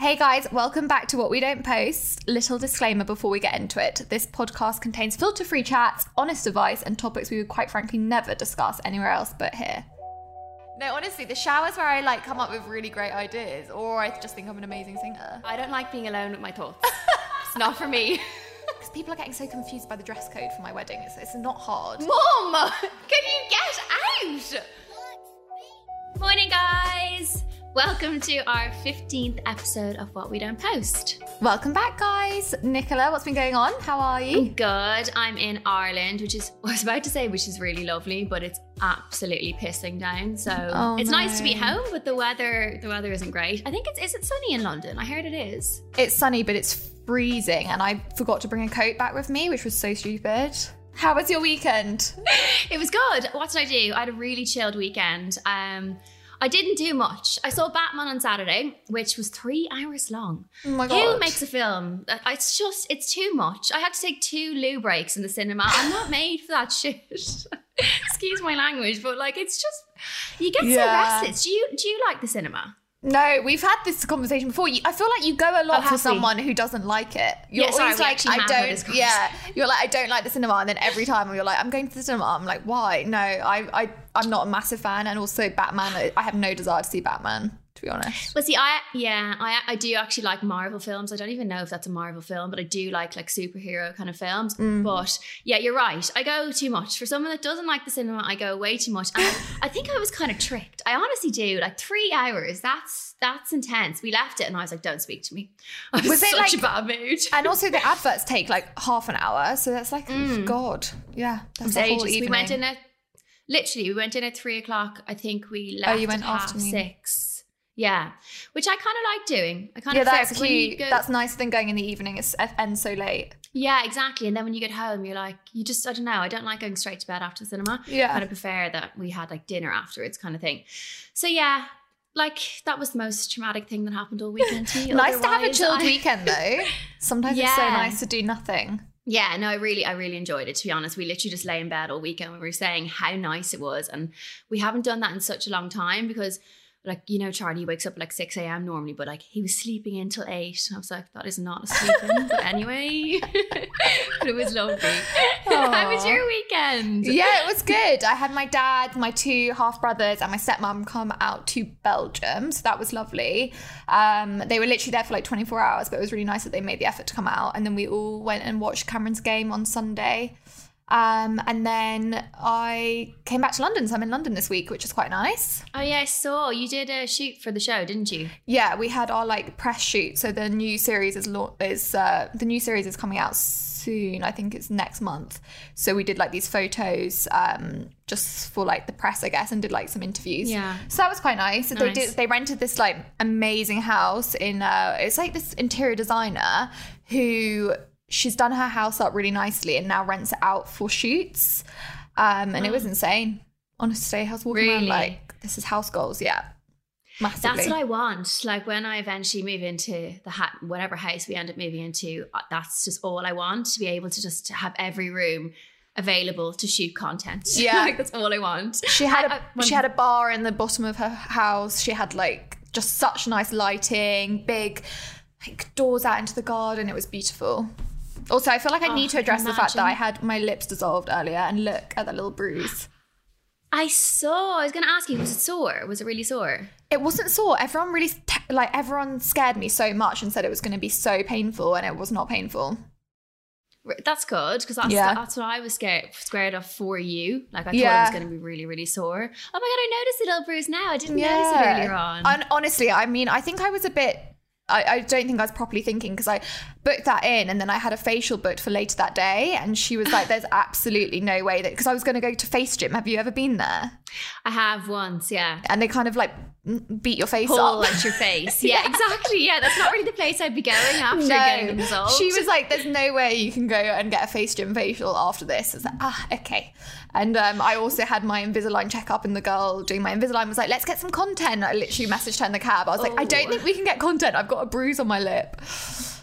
Hey guys, welcome back to What We Don't Post. Little disclaimer before we get into it. This podcast contains filter free chats, honest advice, and topics we would quite frankly never discuss anywhere else but here. No, honestly, the showers where I like come up with really great ideas, or I just think I'm an amazing singer. I don't like being alone with my thoughts. it's not for me. Because people are getting so confused by the dress code for my wedding. It's, it's not hard. Mom, can you get out? Morning, guys. Welcome to our 15th episode of What We Don't Post. Welcome back, guys. Nicola, what's been going on? How are you? Good. I'm in Ireland, which is, I was about to say, which is really lovely, but it's absolutely pissing down. So Oh, it's nice to be home, but the weather, the weather isn't great. I think it's, is it sunny in London? I heard it is. It's sunny, but it's freezing, and I forgot to bring a coat back with me, which was so stupid. How was your weekend? It was good. What did I do? I had a really chilled weekend. Um, I didn't do much. I saw Batman on Saturday, which was three hours long. Oh my Who makes a film? It's just, it's too much. I had to take two loo breaks in the cinema. I'm not made for that shit. Excuse my language, but like, it's just, you get so Yeah. restless. Do you, do you like the cinema? No, we've had this conversation before. You, I feel like you go a lot Oh, for someone who doesn't like it. You're Yeah, sorry, always like, I have had this don't. Yeah, you're like, I don't like the cinema, and then every time you're like, I'm going to the cinema. I'm like, why? No, I, I, I'm not a massive fan, and also Batman. I have no desire to see Batman. To be honest. Well, see, I yeah, I I do actually like Marvel films. I don't even know if that's a Marvel film, but I do like like superhero kind of films. Mm. But yeah, you're right. I go too much for someone that doesn't like the cinema. I go way too much. And I, I think I was kind of tricked. I honestly do. Like three hours. That's that's intense. We left it, and I was like, "Don't speak to me." I was, Was it, such like- a bad mood. And also, the adverts take like half an hour, so that's like, oh, God, yeah, that's a whole ages. We went in at literally we went in at three o'clock. I think we left Oh, you went at half afternoon. six. Yeah, which I kind of like doing. I kind Yeah, of that's cute. go- That's nicer than going in the evening. It's, it ends so late. Yeah, exactly. And then when you get home, you're like, you just, I don't know, I don't like going straight to bed after the cinema. Yeah. kind of prefer that we had like dinner afterwards, kind of thing. So yeah, like that was the most traumatic thing that happened all weekend to me. nice to have a chilled I- weekend though. Sometimes it's so nice to do nothing. Yeah, no, I really, I really enjoyed it. To be honest, we literally just lay in bed all weekend. And we were saying how nice it was, and we haven't done that in such a long time because. Like you know, Charlie wakes up at like six a.m. normally, but like he was sleeping in till eight, and I was like, "That is not a sleeping." but anyway, but it was lovely. How was your weekend? Yeah, it was good. I had my dad, my two half brothers, and my stepmom come out to Belgium, so that was lovely. Um, they were literally there for like 24 hours, but it was really nice that they made the effort to come out. And then we all went and watched Cameron's game on Sunday. Um, and then I came back to London, so I'm in London this week, which is quite nice. Oh yeah, I saw you did a shoot for the show, didn't you? Yeah, we had our like press shoot. So the new series is is uh, the new series is coming out soon. I think it's next month. So we did like these photos um, just for like the press, I guess, and did like some interviews. Yeah. So that was quite nice. So They did. They rented this like amazing house in. Uh, it's like this interior designer who she's done her house up really nicely and now rents it out for shoots. Um, and it was insane. Honestly, I was walking around like this is house goals. Yeah. Massively. That's what I want. Like when I eventually move into the hat, whatever house we end up moving into, uh, that's just all I want to be able to just have every room available to shoot content. Yeah. like that's all I want. She had I- a I- she had a bar in the bottom of her house. She had like just such nice lighting, big like doors out into the garden. It was beautiful. Also, I feel like I Oh, need to address the fact that I had my lips dissolved earlier, and look at that little bruise. I saw. I was going to ask you, was it sore? Was it really sore? It wasn't sore. Everyone really te- like everyone scared me so much and said it was going to be so painful, and it was not painful. That's good because that's Yeah. that's what I was scared scared of for you. Like I thought it was going to be really really sore. Oh my god, I noticed the little bruise now. I didn't notice it earlier on. And honestly, I mean, I think I was a bit. I, I don't think I was properly thinking because I booked that in and then I had a facial booked for later that day. And she was like, there's absolutely no way that, because I was going to go to Face Gym. Have you ever been there? I have once, yeah. And they kind of like beat your face Pull up. at your face. Yeah, exactly. Yeah, that's not really the place I'd be going after getting the result. She was like, "There's no way you can go and get a face gym facial after this." I was like, "Ah, okay." And um, I also had my Invisalign checkup, and the girl doing my Invisalign was like, "Let's get some content." I literally messaged her in the cab. I was like, "I don't Oh. think we can get content. I've got a bruise on my lip."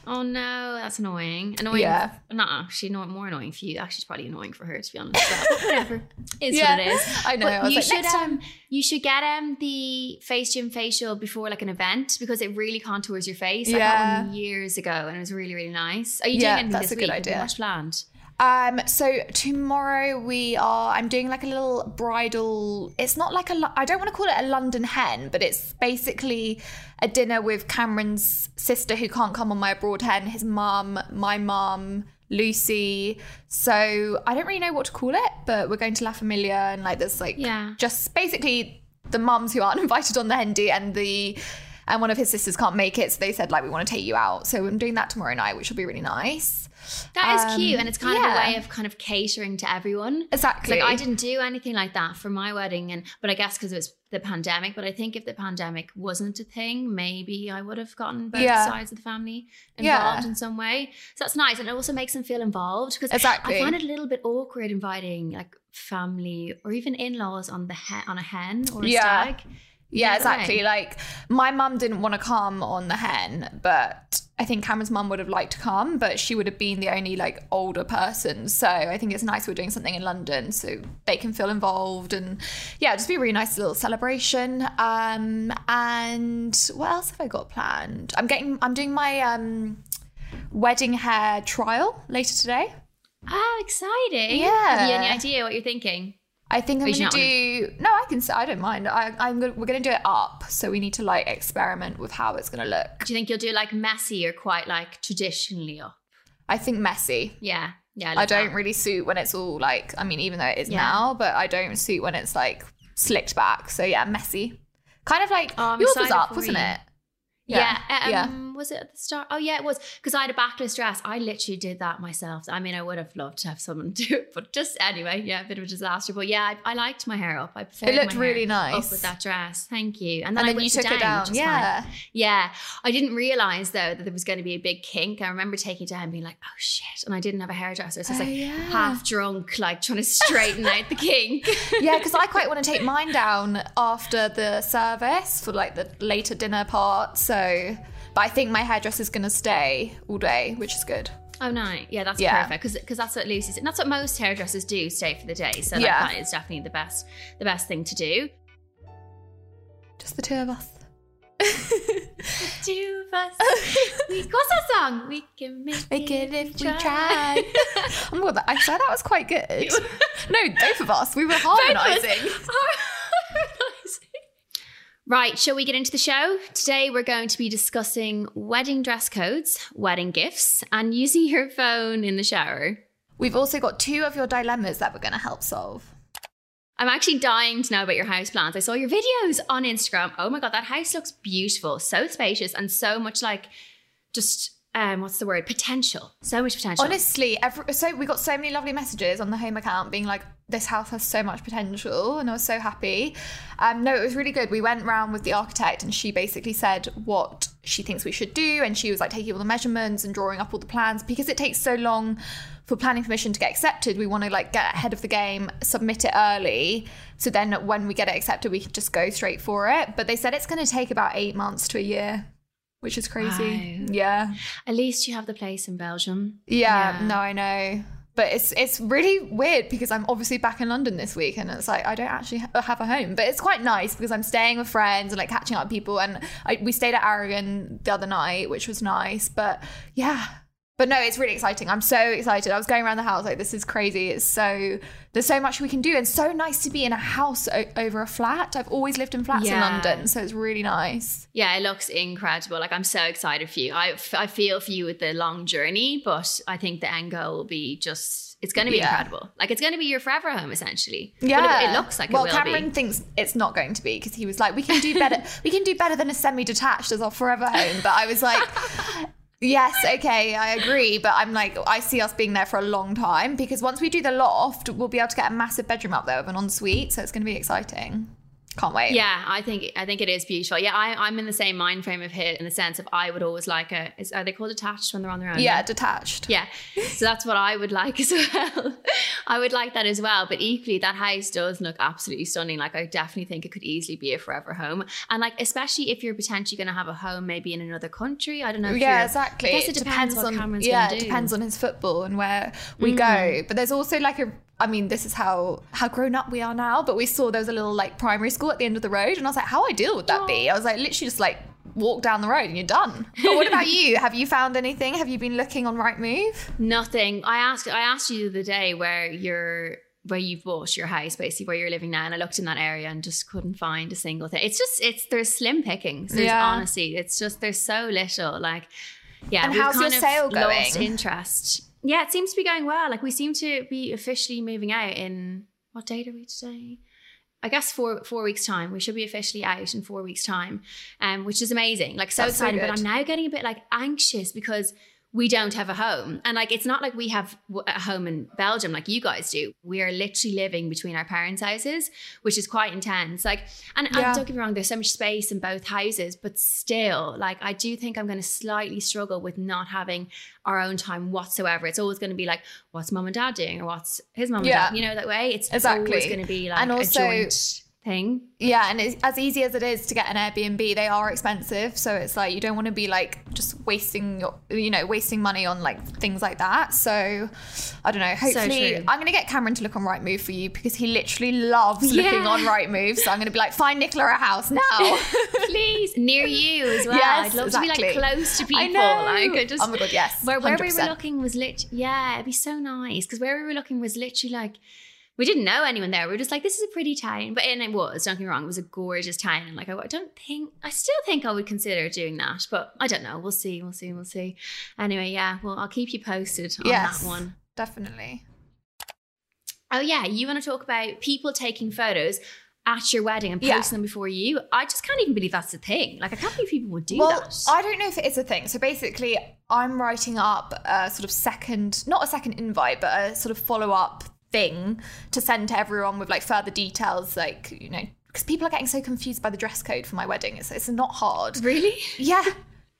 Oh no, that's annoying. Annoying. Yeah. Not actually, not more annoying for you. Actually, it's probably annoying for her to be honest. But whatever. It's Yeah, what it is. I know. I you like, should um, you should get um the face gym facial before like an event because it really contours your face. I got Yeah. one years ago and it was really really nice. Are you Yeah, doing anything that's this a good week? You idea. much planned? Um, so tomorrow we are. I'm doing like a little bridal. It's not like a. I don't want to call it a London hen, but it's basically a dinner with Cameron's sister who can't come on my abroad hen, his mum, my mum, Lucy. So I don't really know what to call it, but we're going to La Famiglia and like there's like Yeah. just basically the mums who aren't invited on the hen do and the. And one of his sisters can't make it, so they said like we want to take you out. So I'm doing that tomorrow night, which will be really nice. That is Um, cute, and it's kind of a way of kind of catering to everyone. Exactly. Like I didn't do anything like that for my wedding, and but I guess because it was the pandemic. But I think if the pandemic wasn't a thing, maybe I would have gotten both Yeah. sides of the family Yeah. involved in some way. So that's nice, and it also makes them feel involved because Exactly. I find it a little bit awkward inviting like family or even in-laws on the he- on a hen or a Yeah. stag. Yeah, exactly. Like my mum didn't want to come on the hen, but I think Cameron's mum would have liked to come, but she would have been the only like older person. So I think it's nice we're doing something in London so they can feel involved and yeah, just be a really nice little celebration. Um and what else have I got planned? I'm getting I'm doing my um wedding hair trial later today. Oh, exciting! Yeah. Have you any idea what you're thinking? I think I'm gonna not do. No, I can. I don't mind. I, I'm. Gonna, we're gonna do it up, so we need to like experiment with how it's gonna look. Do you think you'll do like messy or quite like traditionally up? I think messy. Yeah, yeah. I love don't that. really suit when it's all like. I mean, even though it is Yeah. now, but I don't suit when it's like slicked back. So yeah, messy. Kind of like Oh, yours was up, wasn't it? Yeah. Yeah. Um, Was it at the start? Oh, yeah, it was. Because I had a backless dress. I literally did that myself. I mean, I would have loved to have someone do it, but just anyway, yeah, a bit of a disaster. But yeah, I, I liked my hair up. I It looked really nice. Up with that dress. Thank you. And And then, I then you took it down. which is Yeah. fine. Yeah. I didn't realize though that there was going to be a big kink. I remember taking it down and being like, oh shit. And I didn't have a hairdresser. So I was Oh, like yeah. half drunk, like trying to straighten out the kink. yeah, because I quite want to take mine down after the service for like the later dinner part. So, but I think my hairdresser's gonna stay all day, which is good. Oh no, yeah, that's Yeah. perfect because that's what Lucy's and that's what most hairdressers do, stay for the day. So Yeah. like, that is definitely the best, the best thing to do. Just the two of us. Two of us, we, what's that song? We can make, Make it if we try. oh my god, I said that was quite good. no, both of us. We were harmonising. Right, shall we get into the show? Today we're going to be discussing wedding dress codes, wedding gifts, and using your phone in the shower. We've also got two of your dilemmas that we're going to help solve. I'm actually dying to know about your house plans. I saw your videos on Instagram. Oh my god, that house looks beautiful, so spacious, and so much like just um, what's the word? Potential. So much potential. Honestly, every, so we got so many lovely messages on the home account being like, "This house has so much potential," and I was so happy. Um, no, it was really good. We went round with the architect, and she basically said what she thinks we should do, and she was like taking all the measurements and drawing up all the plans because it takes so long for planning permission to get accepted. We want to like get ahead of the game, submit it early, so then when we get it accepted, we can just go straight for it. But they said it's going to take about eight months to a year. Which is crazy. Wow. Yeah. At least you have the place in Belgium. Yeah, Yeah. no, I know. But it's it's really weird because I'm obviously back in London this week, and it's like I don't actually ha- have a home. But it's quite nice because I'm staying with friends and like catching up with people. And I, we stayed at Aragon the other night, which was nice. But yeah, But no, it's really exciting. I'm so excited. I was going around the house like this is crazy. It's so there's so much we can do and so nice to be in a house o- over a flat. I've always lived in flats in London, so it's really nice. Yeah, it looks incredible. Like I'm so excited for you. I, f- I feel for you with the long journey, but I think the end goal will be just it's going to be Yeah. incredible. Like it's going to be your forever home essentially. Yeah, it, it looks like well, Cameron be. thinks it's not going to be because he was like, "We can do better. we can do better than a semi-detached as our forever home." But I was like, "Yes, okay, I agree." But I'm like, I see us being there for a long time because once we do the loft, we'll be able to get a massive bedroom up there with an ensuite, so it's going to be exciting. Can't wait. Yeah, I think I think it is beautiful. Yeah, I, I'm in the same mind frame of hit in the sense of I would always like a. Is, are they called attached when they're on their own? yeah, detached. Yeah. So that's what I would like as well. I would like that as well. But equally, that house does look absolutely stunning. Like, I definitely think it could easily be a forever home. And, like, especially if you're potentially going to have a home maybe in another country. I don't know. Yeah, exactly. I guess it depends, what on Cameron's yeah, it. Mm. depends on his football and where we go. But there's also like a. I mean, this is how how grown up we are now. But we saw there was a little like primary school at the end of the road, and I was like, how ideal would that be? I was like, literally just like walk down the road and you're done. But what about you? Have you found anything? Have you been looking on Rightmove? Nothing. I asked. I asked you the other day where you're. Where you've bought your house, basically where you're living now, and I looked in that area and just couldn't find a single thing. It's just, it's there's slim pickings. There's Yeah. honestly, it's just there's so little. Like, yeah. And how's your sale Lost going? interest. Yeah, it seems to be going well. Like we seem to be officially moving out in what date are we today? I guess four four weeks time. We should be officially out in four weeks time, um, which is amazing. Like so That's so but. I'm now getting a bit like anxious because we don't have a home, and like it's not like we have a home in Belgium like you guys do. We are literally living between our parents' houses, which is quite intense. Like, and, Yeah. and don't get me wrong, there's so much space in both houses, but still, like I do think I'm going to slightly struggle with not having our own time whatsoever. It's always going to be like, what's mom and dad doing, or what's his mom Yeah. and dad, you know, that way. It's Exactly. always going to be like And also- a joint thing. Yeah, and it's, as easy as it is to get an Airbnb, they are expensive. So it's like you don't want to be like just wasting your, you know, wasting money on like things like that. So I don't know. Hopefully, true. I'm going to get Cameron to look on Rightmove for you because he literally loves looking Yeah. on Rightmove. So I'm going to be like, find Nicola a house now. Please, near you as well. Yes, I'd love to be exactly. like close to people. I know. Like, I just, Oh my God, yes, Where, where we were looking was lit. Yeah, it'd be so nice because where we were looking was literally like. We didn't know anyone there. We were just like, this is a pretty town. But and it was, don't get me wrong, it was a gorgeous town. And like, I, I don't think, I still think I would consider doing that. But I don't know. We'll see. We'll see. We'll see. Anyway, yeah, well, I'll keep you posted on yes, that one. definitely. Oh, yeah. You want to talk about people taking photos at your wedding and Yeah. posting them before you? I just can't even believe that's a thing. Like, I can't believe people would do well, that. I don't know if it is a thing. So basically, I'm writing up a sort of second, not a second invite, but a sort of follow up thing to send to everyone with like further details, like, you know, because people are getting so confused by the dress code for my wedding. It's, it's not hard. really? Yeah.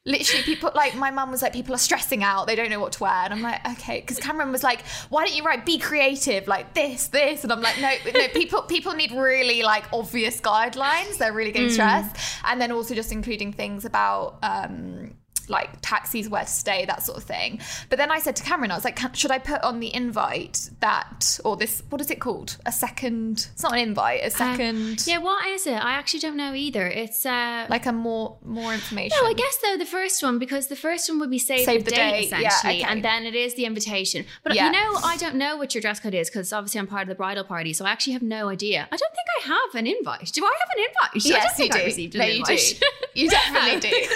Literally, people like my mum was like, people are stressing out. They don't know what to wear, and I'm like, okay. Because Cameron was like, why don't you write be creative, like this, this, and I'm like, no, no. People, people need really like obvious guidelines. They're really getting stressed, and then also just including things about um, like taxis, where to stay, that sort of thing. But then I said to Cameron, I was like, should I put on the invite that or this? What is it called? A second? It's not an invite. A second. Yeah, what is it? I actually don't know either. It's uh Like a more more information. no, I guess though the first one because the first one would be save, Save the, the date, date, yeah, okay. and then it is the invitation. But Yeah. you know, I don't know what your dress code is because obviously I'm part of the bridal party, so I actually have no idea. I don't think I have an invite. Do I have an invite? I don't think you I do. received an no, you do. invite. You definitely do.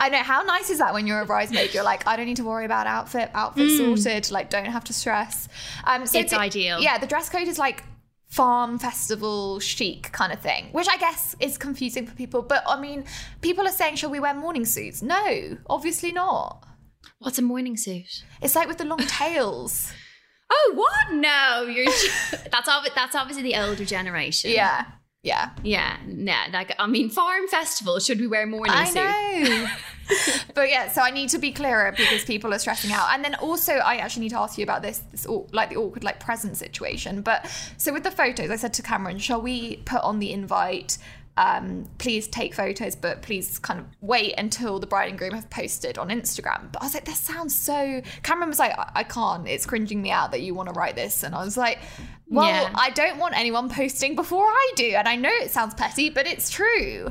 I know. How nice is that when you're a bridesmaid? You're like, I don't need to worry about outfit. Outfit sorted. Like, don't have to stress. Um, so. It's the- ideal. Yeah, the dress code is like farm festival chic kind of thing, which I guess is confusing for people. But I mean, people are saying, shall we wear morning suits? No, obviously not. What's a morning suit? It's like with the long tails. Oh, what? No, you're. that's obvi- That's obviously the older generation. Yeah, yeah. yeah. Nah, like I mean, farm festival. Should we wear morning I suit? know. but yeah, so I need to be clearer because people are stressing out. And then also, I actually need to ask you about this, this like the awkward like present situation. But so with the photos, I said to Cameron, shall we put on the invite? Um, please take photos, but please kind of wait until the bride and groom have posted on Instagram. But I was like, this sounds so. Cameron was like, I, I can't. It's cringing me out that you want to write this. And I was like, well, Yeah. I don't want anyone posting before I do. And I know it sounds petty, but it's true.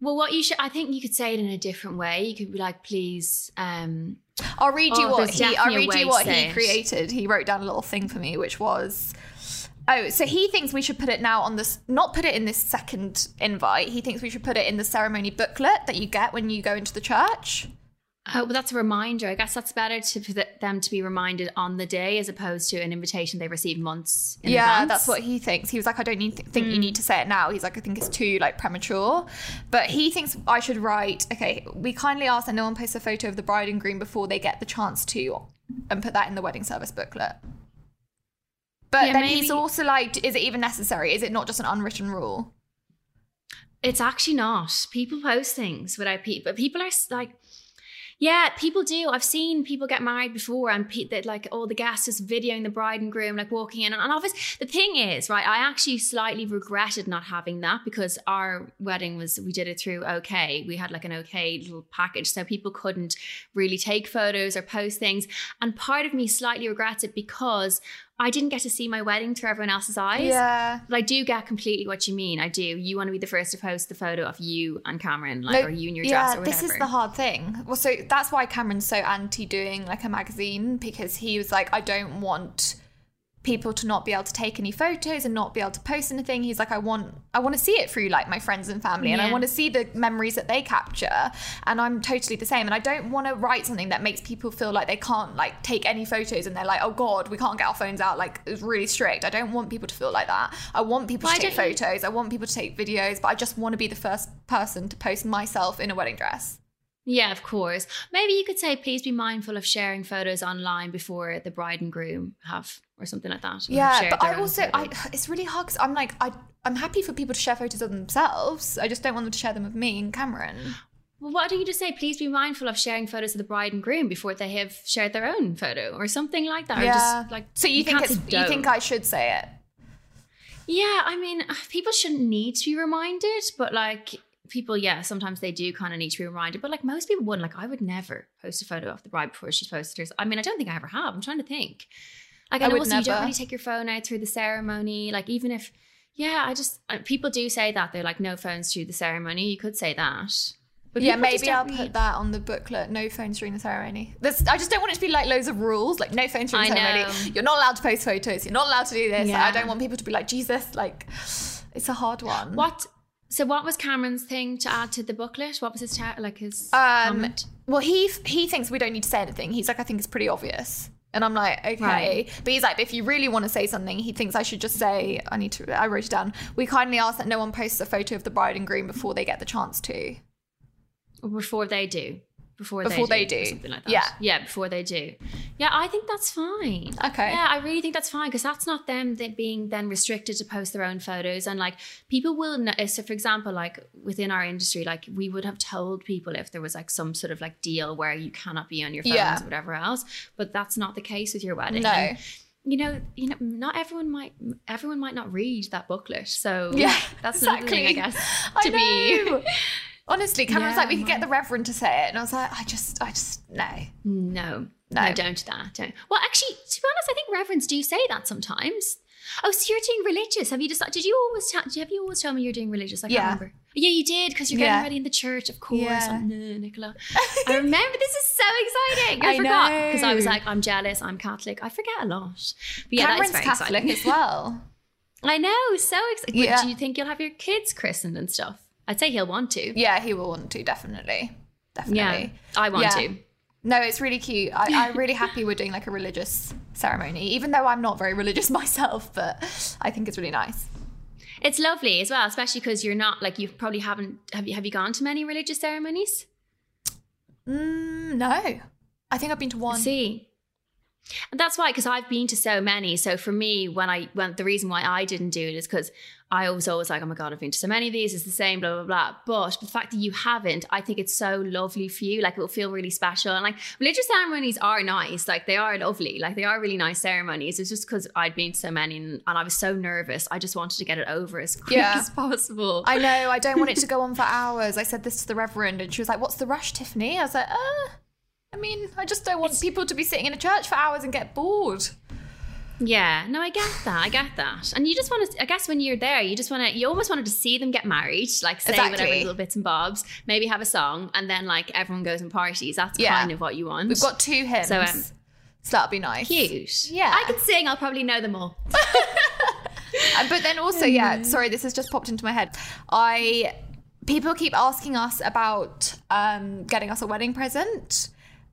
Well, what you should, I think you could say it in a different way. You could be like, please, um, I'll read you Oh, what he. I'll read you what he created. He wrote down a little thing for me, which was. Oh, so he thinks we should put it now on this, not put it in this second invite. He thinks we should put it in the ceremony booklet that you get when you go into the church. oh, well, that's a reminder. I guess that's better to, for them to be reminded on the day as opposed to an invitation they receive months in yeah, advance. that's what he thinks. He was like, I don't need think you need to say it now. He's like, I think it's too like premature. But he thinks I should write. Okay, we kindly ask that no one posts a photo of the bride and groom before they get the chance to, and put that in the wedding service booklet. But Yeah, then maybe- he's also like, is it even necessary? Is it not just an unwritten rule? It's actually not. People post things without people. People are like, yeah, people do. I've seen people get married before, and pe- that like all the guests just videoing the bride and groom like walking in. And obviously, the thing is, right? I actually slightly regretted not having that because our wedding was we did it through OK. We had like an OK little package, so people couldn't really take photos or post things. And part of me slightly regrets it because I didn't get to see my wedding through everyone else's eyes. Yeah. But I do get completely what you mean. I do. You want to be the first to post the photo of you and Cameron, like, or you in your dress yeah, or this is the hard thing. Well, so that's why Cameron's so anti doing like a magazine because he was like, I don't want people to not be able to take any photos and not be able to post anything. He's like, I want, I want to see it through like my friends and family, and I want to see the memories that they capture. And I'm totally the same. And I don't want to write something that makes people feel like they can't like take any photos, and they're like, oh god, we can't get our phones out. Like it's really strict. I don't want people to feel like that. I want people Why to take don't you- photos. I want people to take videos, but I just want to be the first person to post myself in a wedding dress. Yeah, of course. Maybe you could say, please be mindful of sharing photos online before the bride and groom have, or something like that. Yeah, but I also I it's really hard because I'm like I I'm happy for people to share photos of themselves. I just don't want them to share them with me and Cameron. Well, why don't you just say, please be mindful of sharing photos of the bride and groom before they have shared their own photo or something like that? Or just like, so you, think it's you think. I should say it? Yeah, I mean, people shouldn't need to be reminded, but like people, yeah, sometimes they do kind of need to be reminded. But like most people wouldn't. Like I would never post a photo of the bride before she's posted hers. I mean, I don't think I ever have. I'm trying to think. Like, I would also you don't never. really take your phone out through the ceremony. Like even if, yeah, I just people do say that they're like no phones through the ceremony. You could say that. But yeah, maybe I'll put that on the booklet. No phones during the ceremony. I just don't want it to be like loads of rules, like no phones during the ceremony. You're not allowed to post photos. You're not allowed to do this. Yeah. I don't want people to be like Jesus. Like, it's a hard one. What? So what was Cameron's thing to add to the booklet? What was his ta- like his Um, comment? well, he he thinks we don't need to say anything. He's like, I think it's pretty obvious. And I'm like, okay. Right. But he's like, if you really want to say something, he thinks I should just say, I need to, I wrote it down. We kindly ask that no one posts a photo of the bride and groom before they get the chance to. Before they do. Before, Before they, do, something like that. Yeah. yeah, before they do. Yeah, I think that's fine. Okay. Yeah, I really think that's fine because that's not them that being then restricted to post their own photos and like people will. Know, eh, so, for example, like within our industry, like we would have told people if there was like some sort of like deal where you cannot be on your phones Yeah. or whatever else, but that's not the case with your wedding. No. And, you know, you know, not everyone might. Everyone might not read that booklet, so Yeah, that's another thing, I exactly. guess. I To be Honestly, Cameron's Yeah, like, we could get the Reverend to say it. And I was like, I just, I just, no. No, No. no, don't do that. Don't. Well, actually, to be honest, I think reverends do say that sometimes. Oh, so you're doing religious? Have you decided? Did you always? ta- have you always told me you're doing religious? I can't Yeah. remember. Yeah, you did because you're getting Yeah. ready in the church, of course. Yeah. Oh, no, Nicola. I remember. This is so exciting. I, I forgot because I was know. like, I'm jealous. I'm Catholic. I forget a lot. But yeah, Cameron's that's very Catholic exciting. as well. I know. So exciting. Yeah. Do you think you'll have your kids christened and stuff? I'd say he'll want to. Yeah, he will want to, definitely. Definitely. Yeah, I want Yeah. to. No, it's really cute. I, I'm really happy we're doing like a religious ceremony, even though I'm not very religious myself, but I think it's really nice. It's lovely as well, especially because you're not like you probably haven't. Have you have you gone to many religious ceremonies? Mm, no. I think I've been to one. See. And that's why, because I've been to so many. So for me, when I when the reason why I didn't do it is because I was always like, oh my god, I've been to so many of these. It's the same, blah blah blah. But the fact that you haven't, I think it's so lovely for you. Like it will feel really special. And like religious ceremonies are nice. Like they are lovely. Like they are really nice ceremonies. It's just because I'd been to so many and, and I was so nervous. I just wanted to get it over as quick Yeah. as possible. I know, I don't want it to go on for hours. I said this to the Reverend, and she was like, What's the rush, Tiffany? I was like, Uh, I mean, I just don't want people to be sitting in a church for hours and get bored. Yeah, no, I get that. I get that. And you just want to, I guess when you're there, you just want to, you almost wanted to see them get married, like say Exactly. whatever little bits and bobs, maybe have a song, and then like everyone goes and parties. That's Yeah. kind of what you want. We've got two hymns. So, So, um, that'd be nice. cute. Yeah. I can sing. I'll probably know them all. But then also, yeah, sorry, this has just popped into my head. I people keep asking us about um getting us a wedding present.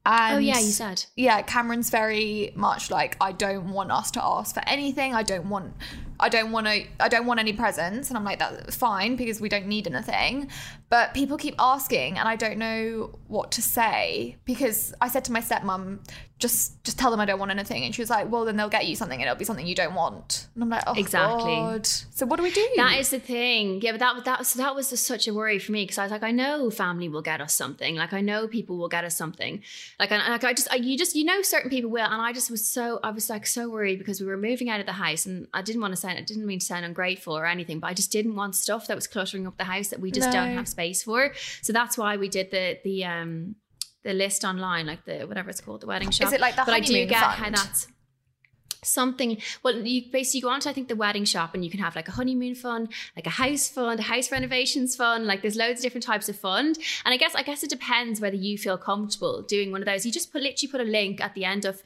Oh, and oh yeah, you said. yeah, Cameron's very much like I don't want us to ask for anything. I don't want I don't want to I don't want any presents and I'm like that's fine because we don't need anything. But people keep asking and I don't know what to say because I said to my stepmom just just tell them I don't want anything and she was like, "Well, then they'll get you something and it'll be something you don't want." And I'm like, "Oh Exactly. God. So what do we do?" That is the thing. Yeah, but that that was that was just such a worry for me because I was like, I know family will get us something. Like I know people will get us something. Like I, like I just I, you just you know certain people will, and I just was so I was like so worried because we were moving out of the house, and I didn't want to sound I didn't mean to sound ungrateful or anything, but I just didn't want stuff that was cluttering up the house that we just don't have space for. So that's why we did the the um the list online, like the whatever it's called, the wedding shop. Is it like the But I do honeymoon get how that's something well you basically go onto i think the wedding shop and you can have like a honeymoon fund like a house fund a house renovations fund like there's loads of different types of fund. And i guess i guess it depends whether you feel comfortable doing one of those. You just put literally put a link at the end of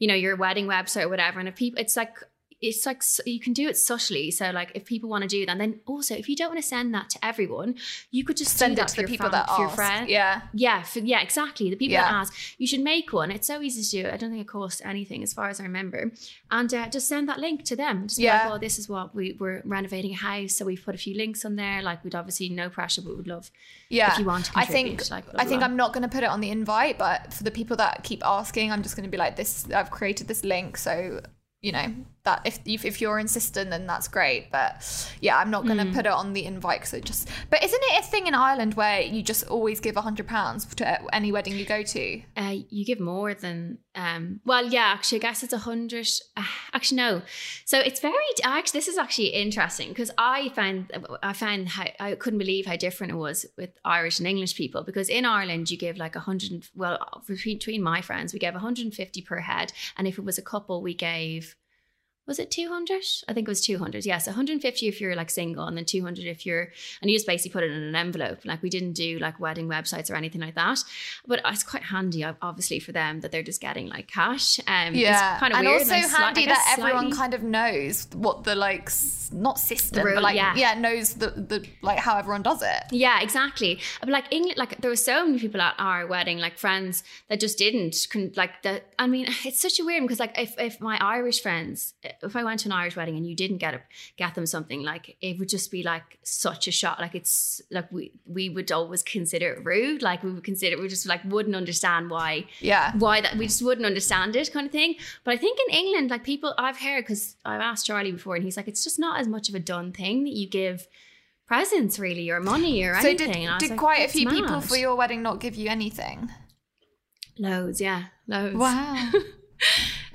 you know your wedding website or whatever and if people it's like it's like you can do it subtly so like if people want to do that and then also if you don't want to send that to everyone you could just send it that to the people fam- that for your ask. friend Yeah. yeah, for, yeah, exactly. The people Yeah. that ask, you should make one. It's so easy to do. I don't think it costs anything, as far as I remember. And uh, just send that link to them. Just Yeah. like, well, this is what we we're renovating a house, so we've put a few links on there. Like, we'd obviously no pressure, but we'd love Yeah. if you want to I think like, blah, I think blah. I'm not going to put it on the invite, but for the people that keep asking, I'm just going to be like this I've created this link so you know that if if, if you're insistent then that's great but yeah i'm not going Mm. to put it on the invite because it just but isn't it a thing in ireland where you just always give hundred pounds to any wedding you go to Uh, you give more than um well yeah actually i guess it's a hundred uh, actually no so it's very actually this is actually interesting because i found i found how i couldn't believe how different it was with irish and english people because in ireland you give like a hundred well between, between my friends we gave 150 per head and if it was a couple we gave was it 200 i think it was 200 yes 150 if you're like single and then 200 if you're and you just basically put it in an envelope like we didn't do like wedding websites or anything like that but it's quite handy obviously for them that they're just getting like cash um yeah it's kind of and also and I sli- handy that everyone slightly- kind of knows what the like not system rule, but like yeah. yeah. knows the the like how everyone does it Yeah, exactly. But like England, like there were so many people at our wedding, like friends that just didn't, like that. I mean, it's such a weird one because like if, if my Irish friends, if I went to an Irish wedding and you didn't get a, get them something, like it would just be like such a shock. Like it's like we we would always consider it rude. Like we would consider we just like wouldn't understand why yeah. why that we just wouldn't understand it kind of thing. But i think in england like people i've heard because i've asked charlie before and he's like it's just not as much of a done thing that you give presents really or money or so anything. Did, I was did like, quite a "That's few people for your wedding not give you anything? Loads yeah loads. Wow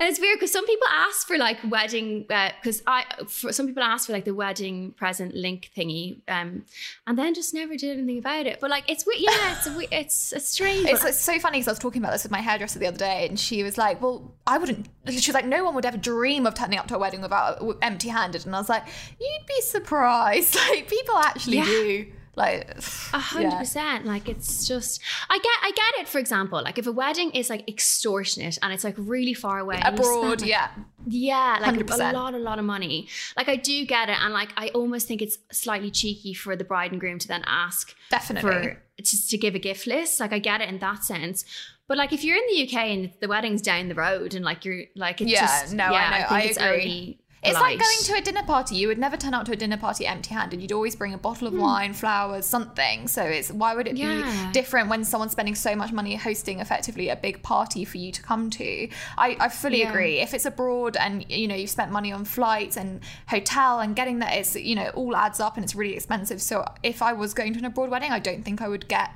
and it's weird because some people ask for like wedding because i for some people ask for like the wedding present link thingy um and then just never did anything about it but like it's weird yeah it's a, it's it's strange It's, it's so funny because I was talking about this with my hairdresser the other day, and she was like, "Well, I wouldn't." She was like, "No one would ever dream of turning up to a wedding without empty-handed." And I was like, "You'd be surprised. Like people actually Yeah. do. Like, A hundred percent. Like it's just I get I get it, for example. Like if a wedding is like extortionate and it's like really far away. you spend, abroad, like, yeah, Yeah, like a 100%. lot, a lot of money. Like I do get it. And like I almost think it's slightly cheeky for the bride and groom to then ask definitely. for just to give a gift list. Like I get it in that sense. But like if you're in the UK and the wedding's down the road and like you're like it's Yeah, just no, I yeah, know, think I it's agree. only It's like going to a dinner party. You would never turn up to a dinner party empty-handed. You'd always bring a bottle of hmm. wine, flowers, something. So it's why would it Yeah. be different when someone's spending so much money hosting effectively a big party for you to come to? I, I fully Yeah. agree. If it's abroad and you know you've spent money on flights and hotel and getting that, it's you know it all adds up and it's really expensive. So if I was going to an abroad wedding, I don't think I would get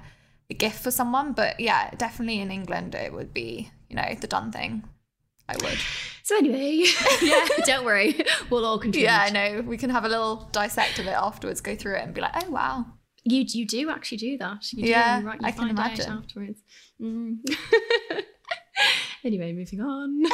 a gift for someone. But yeah, definitely in England it would be you know the done thing. I would. So anyway, yeah, don't worry. We'll all contribute. Yeah, I know. We can have a little dissect of it afterwards, go through it and be like, oh wow. You you do actually do that. You Yeah, you I can imagine. afterwards. Mm. anyway, moving on.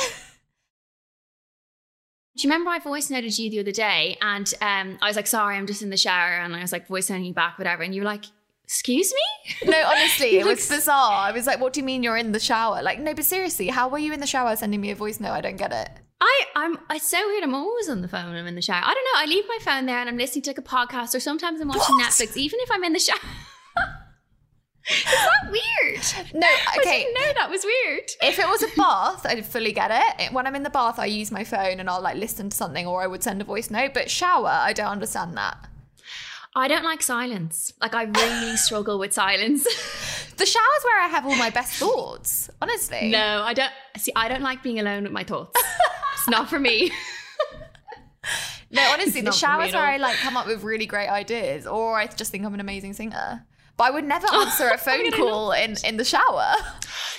Do you remember I voice noted you the other day? And um, I was like, sorry, I'm just in the shower. And I was like, voice noting you back, whatever. And you were like, excuse me? No, honestly, it You was bizarre. I was like, what do you mean you're in the shower? Like, no, but seriously, how were you in the shower sending me a voice note? I don't get it. I, I'm, it's so weird. I'm always on the phone. I'm in the shower. I don't know. I leave my phone there and I'm listening to like a podcast or sometimes I'm watching What? Netflix, even if I'm in the shower. Is that weird? No, I okay. didn't know that was weird. If it was a bath, I'd fully get it. When I'm in the bath, I use my phone and I'll like listen to something or I would send a voice note. But shower, I don't understand that. I don't like silence. Like I really struggle with silence. The shower's where I have all my best thoughts, honestly. no, I don't. See, I don't like being alone with my thoughts. it's not for me. No, honestly, the not for me shower's where. I like come up with really great ideas, or I just think I'm an amazing singer. But I would never oh, answer a phone call in, in the shower.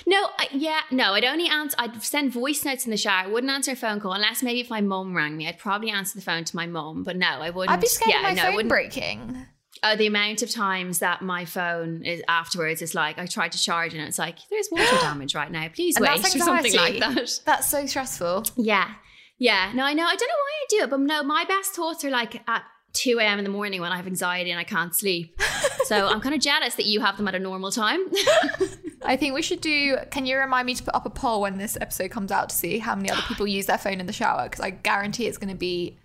No, I, yeah, no, I'd only answer, I'd send voice notes in the shower. I wouldn't answer a phone call unless maybe if my mum rang me. I'd probably answer the phone to my mum, but no, I wouldn't. I'd be scared yeah, of my no, I phone wouldn't. breaking. Uh, the amount of times that my phone is afterwards is like, I tried to charge and it's like, there's water damage right now. Please And wait, or something like that. That's so stressful. Yeah. Yeah. No, I know. I don't know why I do it, but no, my best thoughts are like at 2 a.m. in the morning when I have anxiety and I can't sleep. So I'm kind of jealous that you have them at a normal time. I think we should do. Can you remind me to put up a poll when this episode comes out to see how many other people use their phone in the shower? Because I guarantee it's going to be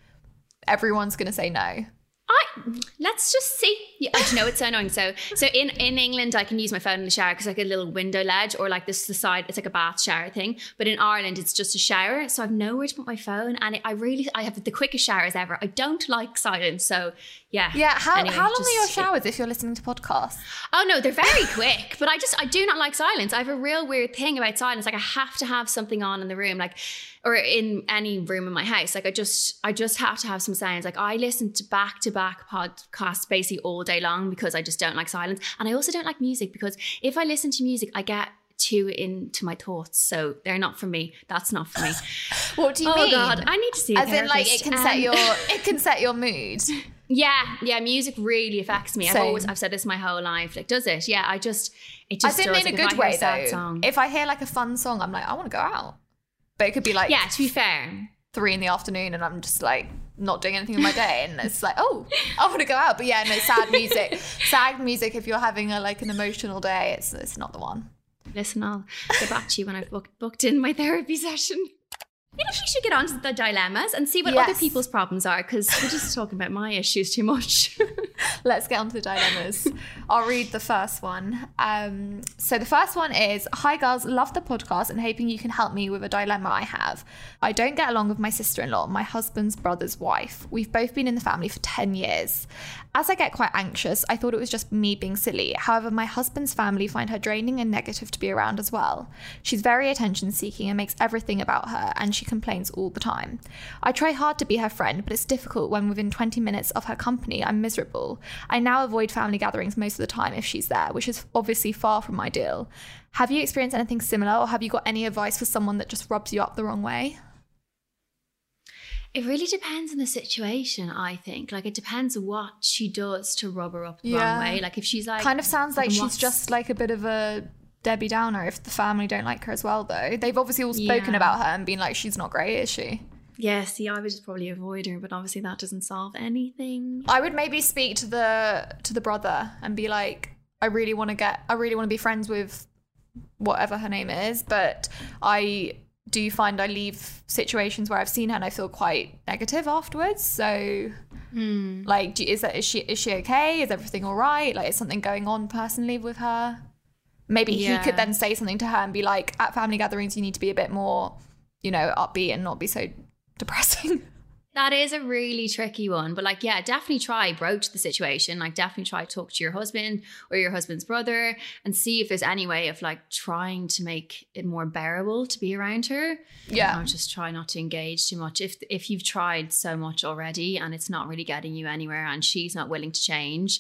everyone's going to say no. I let's just see. Yeah, oh, I know it's so annoying. So so in in England, I can use my phone in the shower because like a little window ledge or like this the side. It's like a bath shower thing. But in Ireland, it's just a shower, so I've nowhere to put my phone. And it, I really I have the quickest showers ever. I don't like silence, so yeah. Yeah. How Anyway, how long just- are your showers if you're listening to podcasts? Oh no, they're very quick. But I just I do not like silence. I have a real weird thing about silence. Like I have to have something on in the room, like or in any room in my house. Like I just I just have to have some sounds. Like I listen to back to back podcasts basically all day long because I just don't like silence. And I also don't like music because if I listen to music, I get too into my thoughts. So they're not for me. That's not for me. What do you oh mean? god, I need to see. As in, like it can set Um, your it can set your mood. Yeah, yeah, music really affects me. I've always I've said this my whole life. Like, does it? Yeah, I just it just I think does. in a Like, good way though. song- If I hear like a fun song, I'm like, I want to go out. But it could be like yeah, to be fair, three in the afternoon, and I'm just like not doing anything in my day, and it's like, oh, I want to go out. But yeah, no, sad music, sad music. If you're having a like an emotional day, it's it's not the one. listen, I'll get back to you when I've booked booked in my therapy session. Like we should get on to the dilemmas and see what Yes. other people's problems are because we're just talking about my issues too much. Let's get on to the dilemmas. I'll read the first one. Um, so the first one is Hi, girls, love the podcast and hoping you can help me with a dilemma I have. I don't get along with my sister in law, my husband's brother's wife. We've both been in the family for 10 years. As I get quite anxious, I thought it was just me being silly. However, my husband's family find her draining and negative to be around as well. She's very attention seeking and makes everything about her, and she complains all the time. I try hard to be her friend, but it's difficult when within 20 minutes of her company, I'm miserable. I now avoid family gatherings most of the time if she's there, which is obviously far from ideal. Have you experienced anything similar, or have you got any advice for someone that just rubs you up the wrong way? it really depends on the situation, I think. Like it depends what she does to rub her up the Yeah. wrong way. Like if she's like kind of sounds like she's just like a bit of a Debbie Downer if the family don't like her as well, though. They've obviously all spoken Yeah. about her and been like, she's not great, is she? Yeah, see, I would just probably avoid her, but obviously that doesn't solve anything. I would maybe speak to the to the brother and be like, I really want to get, I really want to be friends with whatever her name is, but I do find I leave situations where I've seen her and I feel quite negative afterwards. So, Hmm. like, do, is that is she is she okay? Is everything all right? Like, is something going on personally with her? Maybe he could then say something to her and be like, at family gatherings, you need to be a bit more, you know, upbeat and not be so depressing. That is a really tricky one, but like, yeah, definitely try broach the situation. Like, definitely try talk to your husband or your husband's brother and see if there's any way of like trying to make it more bearable to be around her. Yeah. Just try not to engage too much. If if you've tried so much already and it's not really getting you anywhere, and she's not willing to change,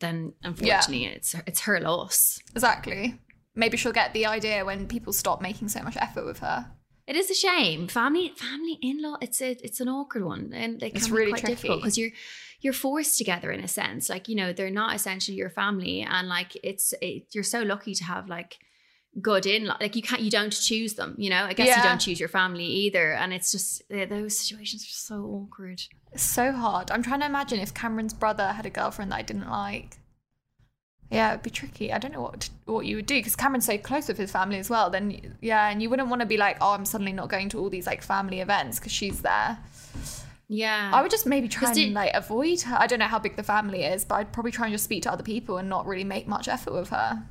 then unfortunately, it's it's her loss. Exactly. Maybe she'll get the idea when people stop making so much effort with her. It is a shame. Family, family, in law. It's a, it's an awkward one, and it can It's be really quite tricky. difficult because you're, you're forced together in a sense. Like you know, they're not essentially your family, and like it's, it, you're so lucky to have like good in like you can't you don't choose them you know i guess you don't choose your family either and it's just those situations are so awkward so hard. I'm trying to imagine if Cameron's brother had a girlfriend that I didn't like. Yeah, it'd be tricky. I don't know what what you would do because Cameron's so close with his family as well. Then yeah, and you wouldn't want to be like, oh, I'm suddenly not going to all these like family events because she's there. yeah I would just maybe try and like avoid her. I don't know how big the family is, but I'd probably try and just speak to other people and not really make much effort with her.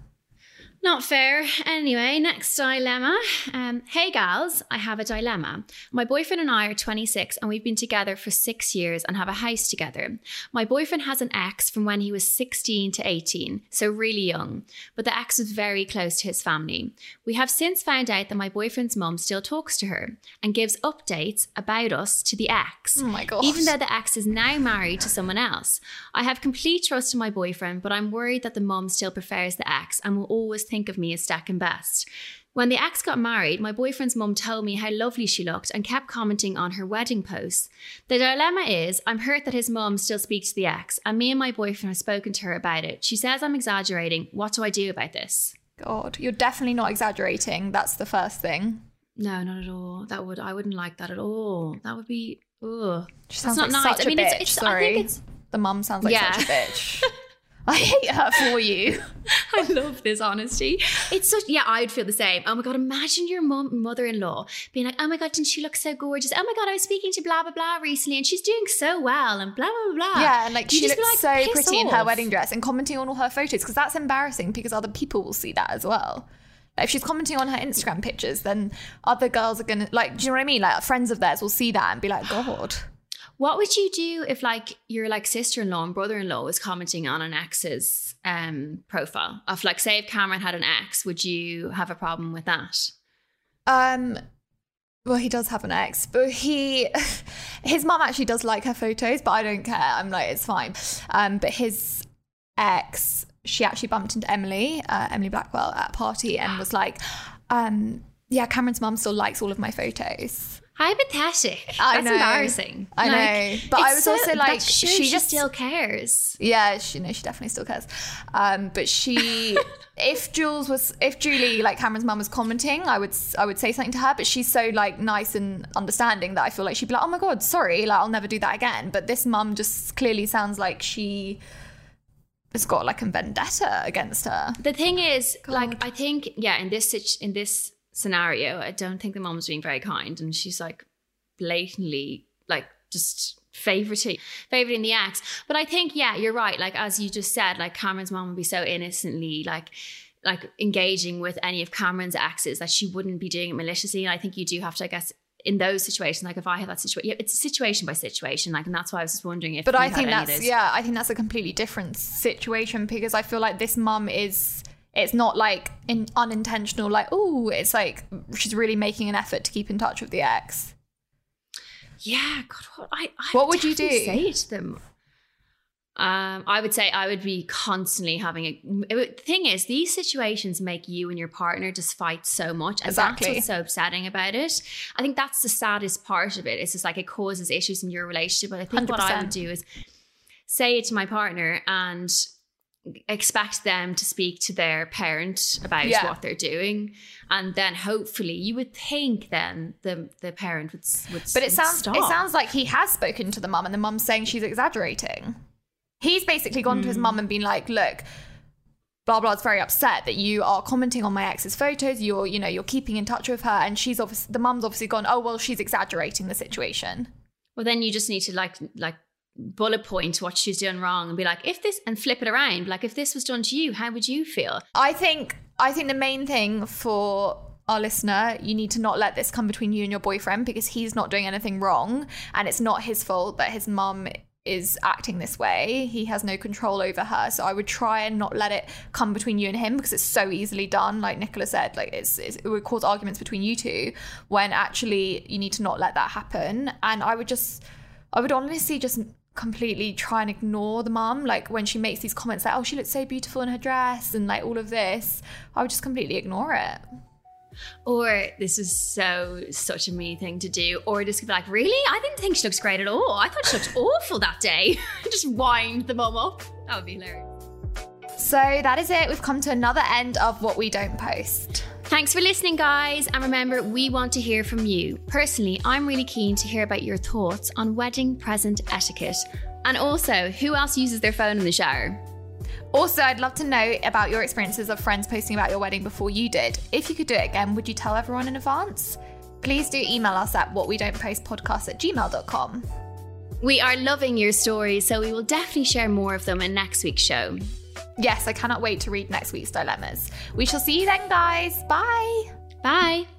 Not fair. Anyway, next dilemma. Um, hey gals, I have a dilemma. My boyfriend and I are 26 and we've been together for six years and have a house together. My boyfriend has an ex from when he was 16 to 18, so really young, but the ex was very close to his family. We have since found out that my boyfriend's mum still talks to her and gives updates about us to the ex. Oh my god! Even though the ex is now married to someone else. I have complete trust in my boyfriend, but I'm worried that the mum still prefers the ex and will always think of me as second best. When the ex got married, my boyfriend's mum told me how lovely she looked and kept commenting on her wedding posts. The dilemma is, I'm hurt that his mum still speaks to the ex, and me and my boyfriend have spoken to her about it. She says I'm exaggerating. What do I do about this? God, you're definitely not exaggerating. That's the first thing. No, not at all. That would I wouldn't like that at all. That would be ugh. She That's sounds not like nice. such I mean, a it's, bitch. it's Sorry, I think it's the mum sounds like Yeah. such a bitch. I hate her for you. I love this honesty. It's such yeah, I would feel the same. Oh my god, imagine your mum mother-in-law being like, oh my god, didn't she look so gorgeous? Oh my god, I was speaking to blah blah blah recently and she's doing so well and blah blah blah. Yeah, and like You she just looks like, so "Piss pretty in her wedding dress and commenting on all her photos because that's embarrassing because other people will see that as well. Like, if she's commenting on her Instagram pictures, then other girls are gonna like. Do you know what I mean? Like friends of theirs will see that and be like, "God, What would you do if like your like sister-in-law and brother-in-law was commenting on an ex's um profile? Of like say if Cameron had an ex, would you have a problem with that? Um, well, he does have an ex, but he, his mum actually does like her photos, but I don't care. I'm like, it's fine. Um, but his ex, she actually bumped into Emily, uh, Emily Blackwell, at a party and was like, um, yeah, Cameron's mum still likes all of my photos. How pathetic. I That's know. embarrassing. I know. But I was also that like, she she just- still cares. Yeah, she no, she definitely still cares. Um, but she, if Jules was, if Julie, like Cameron's mum was commenting, I would, I would say something to her. But she's so like nice and understanding that I feel like she'd be like, oh my god, sorry, like I'll never do that again. But this mum just clearly sounds like she has got like a vendetta against her. The thing is, God. like, I think, yeah, in this in this scenario, I don't think the mom's being very kind, and she's like blatantly, like, just favoriting favoriting the ex. But I think, yeah, you're right. Like as you just said, like Cameron's mom would be so innocently, like. Like engaging with any of Cameron's exes, that she wouldn't be doing it maliciously. And I think you do have to, I guess, in those situations, like if I had that situation, yeah, it's situation by situation, like, and that's why I was just wondering if. But I think that's yeah, I think that's a completely different situation because I feel like this mum is it's not like in unintentional like oh it's like she's really making an effort to keep in touch with the ex. Yeah, God, what I, I What would you do? Say to them. Um, I would say I would be constantly having a. it The thing is, these situations make you and your partner just fight so much, and Exactly. that's what's so upsetting about it. I think that's the saddest part of it. It's just like it causes issues in your relationship. But I think what I would do is say it to my partner and expect them to speak to their parent about Yeah. what they're doing and then hopefully you would think then the the parent would would But it would sounds stop. it sounds like he has spoken to the mum and the mum's saying she's exaggerating. He's basically gone to his mum and been like, look, blah blah's very upset that you are commenting on my ex's photos. You're, you know, you're keeping in touch with her, and she's obviously the mum's obviously gone, oh well, she's exaggerating the situation. Well, then you just need to like like bullet point what she's doing wrong and be like, if this and flip it around. Like, if this was done to you, how would you feel? I think I think the main thing for our listener, you need to not let this come between you and your boyfriend because he's not doing anything wrong and it's not his fault that his mum is acting this way. He has no control over her. So I would try and not let it come between you and him because it's so easily done. Like Nicola said, like it's, it's it would cause arguments between you two when actually you need to not let that happen. And I would just I would honestly just completely try and ignore the mum. Like when she makes these comments like, oh, she looks so beautiful in her dress and like all of this, I would just completely ignore it. Or this is so such a me thing to do. Or just be like, really? I didn't think she looks great at all. I thought she looked awful that day. just wind the mum up. That would be hilarious. So that is it. We've come to another end of what we don't post. Thanks for listening, guys. And remember, we want to hear from you. Personally, I'm really keen to hear about your thoughts on wedding present etiquette. And also, who else uses their phone in the shower? Also, I'd love to know about your experiences of friends posting about your wedding before you did. If you could do it again, would you tell everyone in advance? Please do email us at what we don't post podcast at gmail.com. We are loving your stories, so we will definitely share more of them in next week's show. Yes, I cannot wait to read next week's dilemmas. We shall see you then, guys. Bye. Bye.